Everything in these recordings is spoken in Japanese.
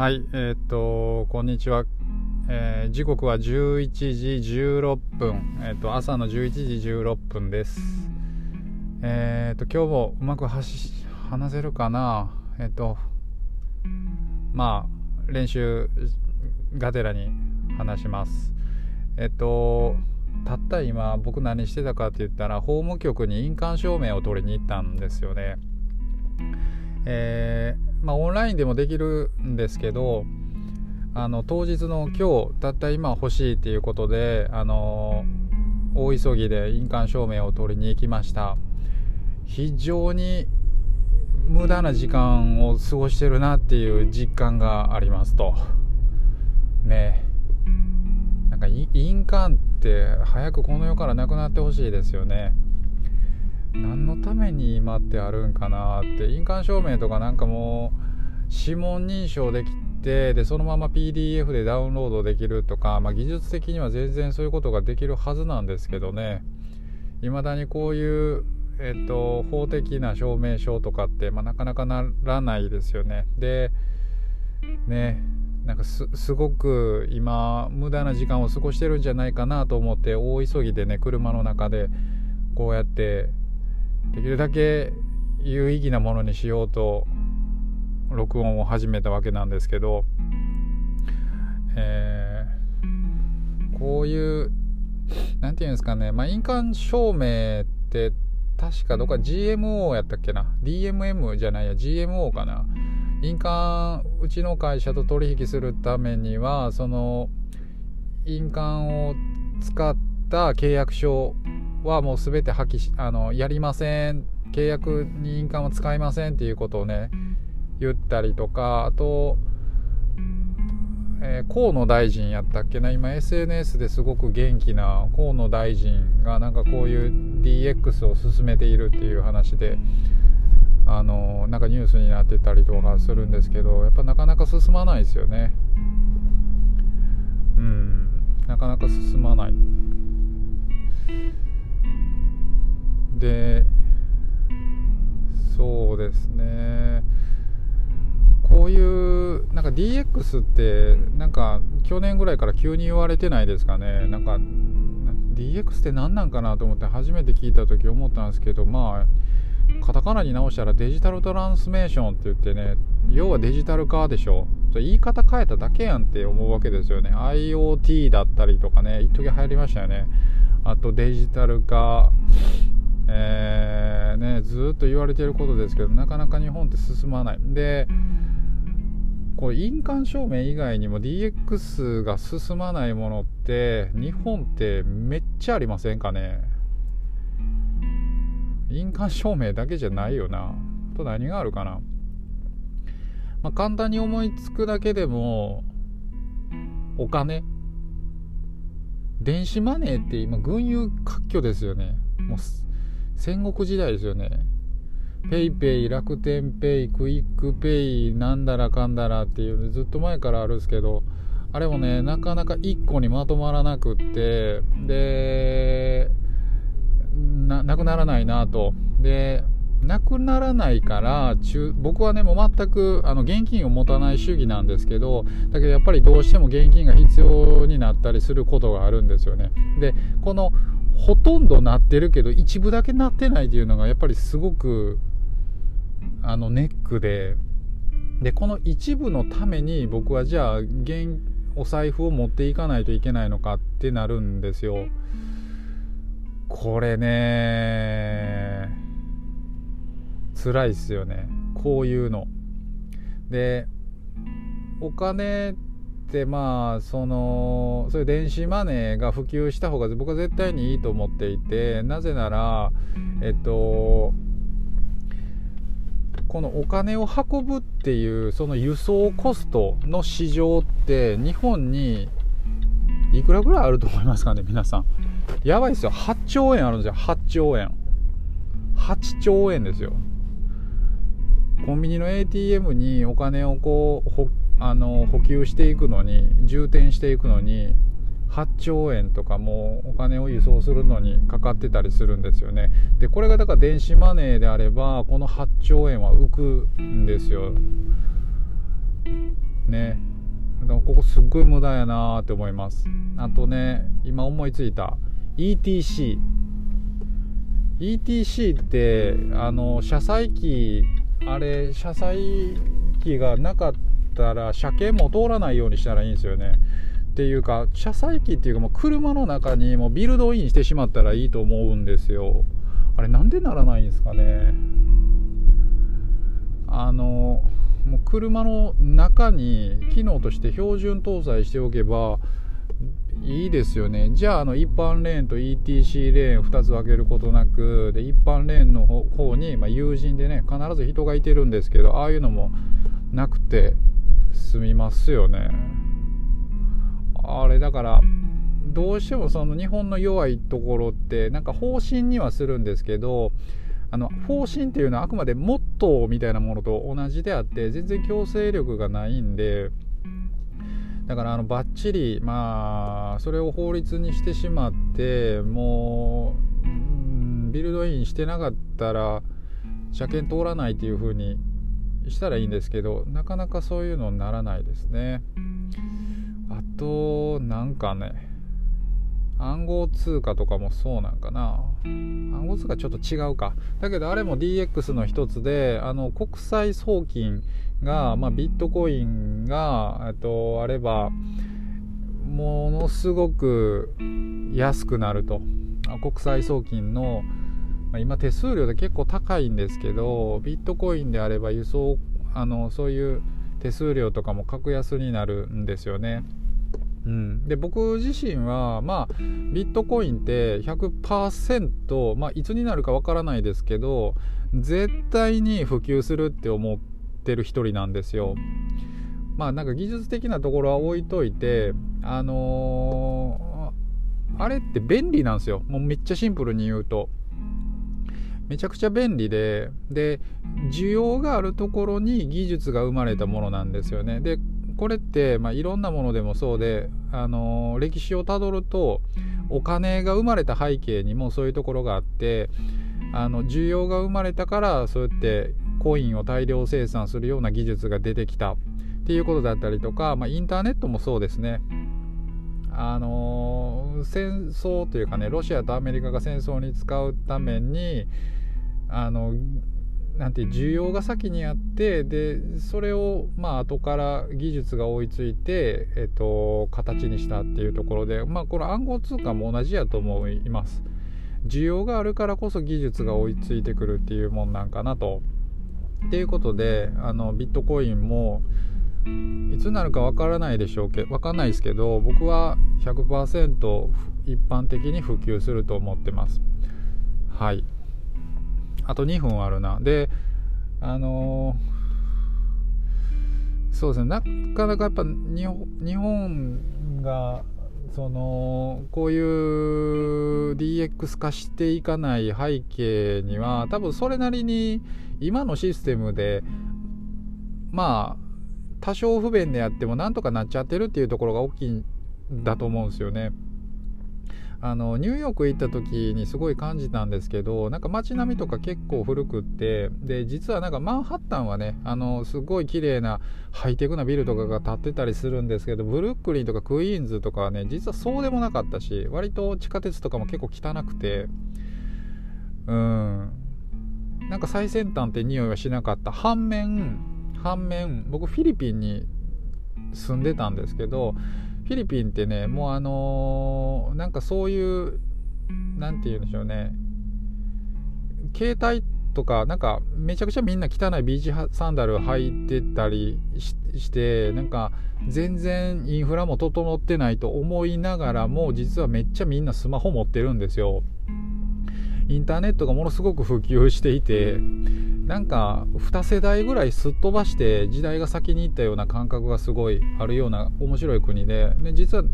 はい、えーっと、こんにちは。えー時刻は11時16分、えーっと、朝の11時16分です。えーっと、今日もうまくはし話せるかな？えーっと、まあ、練習がてらに話します。えーっと、たった今、僕何してたかって言ったら、法務局に印鑑証明を取りに行ったんですよね。えーまあ、オンラインでもできるんですけどあの当日の今日たった今欲しいっていうことであの大急ぎで印鑑証明を取りに行きました。非常に無駄な時間を過ごしてるなっていう実感がありますと。ね。なんか印鑑って早くこの世からなくなってほしいですよね。何のために今ってあるんかなって印鑑証明とかなんかもう指紋認証できてでそのまま PDF でダウンロードできるとか、まあ、技術的には全然そういうことができるはずなんですけどね。いまだにこういう、えっと、法的な証明書とかって、まあ、なかなかならないですよね。でねなんかすすごく今無駄な時間を過ごしてるんじゃないかなと思って大急ぎでね車の中でこうやってできるだけ有意義なものにしようと録音を始めたわけなんですけど、えーこういうなんていうんですかね、まあ、印鑑証明って確かどっか GMO やったっけな？DMM じゃないや GMO かな？印鑑うちの会社と取引するためにはその印鑑を使った契約書はもう全て破棄しあのやりません。契約に印鑑は使いませんっていうことをね言ったりとかあと、えー河野大臣やったっけな？今 SNS ですごく元気な河野大臣がなんかこういう DX を進めているっていう話であのなんかニュースになってたりとかするんですけどやっぱなかなか進まないですよね。うん。なかなか進まない。でそうですね。こういうなんか DX ってなんか去年ぐらいから急に言われてないですかね。なんか DX って何なんかなと思って初めて聞いた時思ったんですけどまあカタカナに直したらデジタルトランスメーションって言ってね要はデジタル化でしょ。言い方変えただけやんって思うわけですよね。IoT だったりとかね一時流行りましたよね。あとデジタル化。えーね、ずっと言われていることですけどなかなか日本って進まない。でこう印鑑証明以外にも DX が進まないものって日本ってめっちゃありませんかね？印鑑証明だけじゃないよな。あと何があるかな、まあ、簡単に思いつくだけでもお金。電子マネーって今群雄割拠ですよね。もう戦国時代ですよね。ペイペイ楽天ペイクイックペイなんだらかんだらっていうのずっと前からあるんですけどあれもねなかなか1個にまとまらなくってでななくならないなと。でなくならないから中僕はねもう全くあの現金を持たない主義なんですけどだけどやっぱりどうしても現金が必要になったりすることがあるんですよね。でこのほとんどなってるけど一部だけなってないっていうのがやっぱりすごくあのネックで。でこの一部のために僕はじゃあ現お財布を持っていかないといけないのかってなるんですよ。これね辛いっすよね。こういうの。でお金ってでまあそのそういう電子マネーが普及した方が僕は絶対にいいと思っていてなぜならえっとこのお金を運ぶっていうその輸送コストの市場って日本にいくらぐらいあると思いますかね皆さん。やばいですよ。8兆円あるんですよ。8兆円。8兆円ですよ。コンビニの ATM にお金をこうあの補給していくのに充填していくのに8兆円とかもお金を輸送するのにかかってたりするんですよね。でこれがだから電子マネーであればこの8兆円は浮くんですよ。ね。でもここすっごい無駄やなって思います。あとね今思いついた。ETC ETC ってあの車載機あれ車載機がなかったったら車検も通らないようにしたらいいんですよね。っていうか車載機っていうかもう車の中にもビルドインしてしまったらいいと思うんですよ。あれなんでならないんですかね。あのもう車の中に機能として標準搭載しておけばいいですよね。じゃああの一般レーンと ETC レーン2つ分けることなくで一般レーンの方に、まあ、友人でね必ず人がいてるんですけどああいうのもなくて。済みますよね。あれだからどうしてもその日本の弱いところってなんか方針にはするんですけどあの方針っていうのはあくまでモットーみたいなものと同じであって全然強制力がないんでだからあのバッチリまあそれを法律にしてしまってもう、ビルドインしてなかったら車検通らないっていう風にしたらいいんですけどなかなかそういうのにならないですね。あとなんかね暗号通貨とかもそうなんかな。暗号通貨ちょっと違うか。だけどあれも DX の一つであの国際送金が、まあ、ビットコインがとあればものすごく安くなると。国際送金の今手数料で結構高いんですけどビットコインであれば輸送あのそういう手数料とかも格安になるんですよね。うん、で僕自身は、まあ、ビットコインって100%、まあ、いつになるかわからないですけど絶対に普及するって思ってる一人なんですよ。まあなんか技術的なところは置いといてあのー、あれって便利なんですよもうめっちゃシンプルに言うと。めちゃくちゃ便利でで需要があるところに技術が生まれたものなんですよね。でこれって、まあ、いろんなものでもそうで、あのー、歴史をたどるとお金が生まれた背景にもそういうところがあってあの需要が生まれたからそうやってコインを大量生産するような技術が出てきたっていうことだったりとか、まあ、インターネットもそうですね。あのー、戦争というかねロシアとアメリカが戦争に使うためにあのなんて需要が先にあってでそれをまあ後から技術が追いついて、えっと、形にしたっていうところで、まあ、この暗号通貨も同じやと思います。需要があるからこそ技術が追いついてくるっていうもんなんかなと。っていうことであのビットコインもいつになるかわからないでしょうけわかんないですけど僕は100%一般的に普及すると思ってます。はいあと2分あるなであのー、そうですねなかなかやっぱ日本がそのこういう DX 化していかない背景には多分それなりに今のシステムでまあ多少不便であってもなんとかなっちゃってるっていうところが大きいんだと思うんですよね。あのニューヨーク行った時にすごい感じたんですけどなんか街並みとか結構古くってで実はなんかマンハッタンはねあのすごい綺麗なハイテクなビルとかが建ってたりするんですけどブルックリンとかクイーンズとかはね実はそうでもなかったし割と地下鉄とかも結構汚くて。うん。なんか最先端って匂いはしなかった。反面反面僕フィリピンに住んでたんですけどフィリピンってねもうあのー、なんかそういう何て言うんでしょうね携帯とかなんかめちゃくちゃみんな汚いビーチサンダル履いてたりしてなんか全然インフラも整ってないと思いながらも実はめっちゃみんなスマホ持ってるんですよ。インターネットがものすごく普及していてなんか2世代ぐらいすっ飛ばして時代が先に行ったような感覚がすごいあるような面白い国でで実は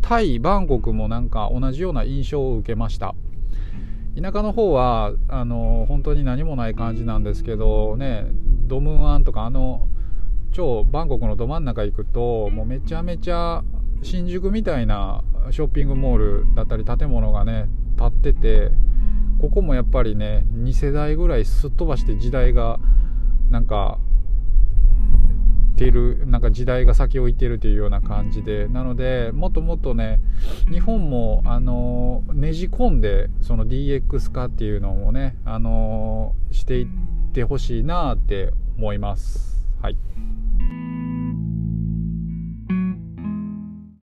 タイバンコクもなんか同じような印象を受けました。田舎の方はあの本当に何もない感じなんですけどねドムワンとかあの超バンコクのど真ん中行くともうめちゃめちゃ新宿みたいなショッピングモールだったり建物がね建っててここもやっぱりね2世代ぐらいすっ飛ばして時代がなんかてるなんか時代が先を行ってるというような感じでなのでもっともっとね日本もあのねじ込んでその DX 化っていうのをねあのしていってほしいなって思いますはい。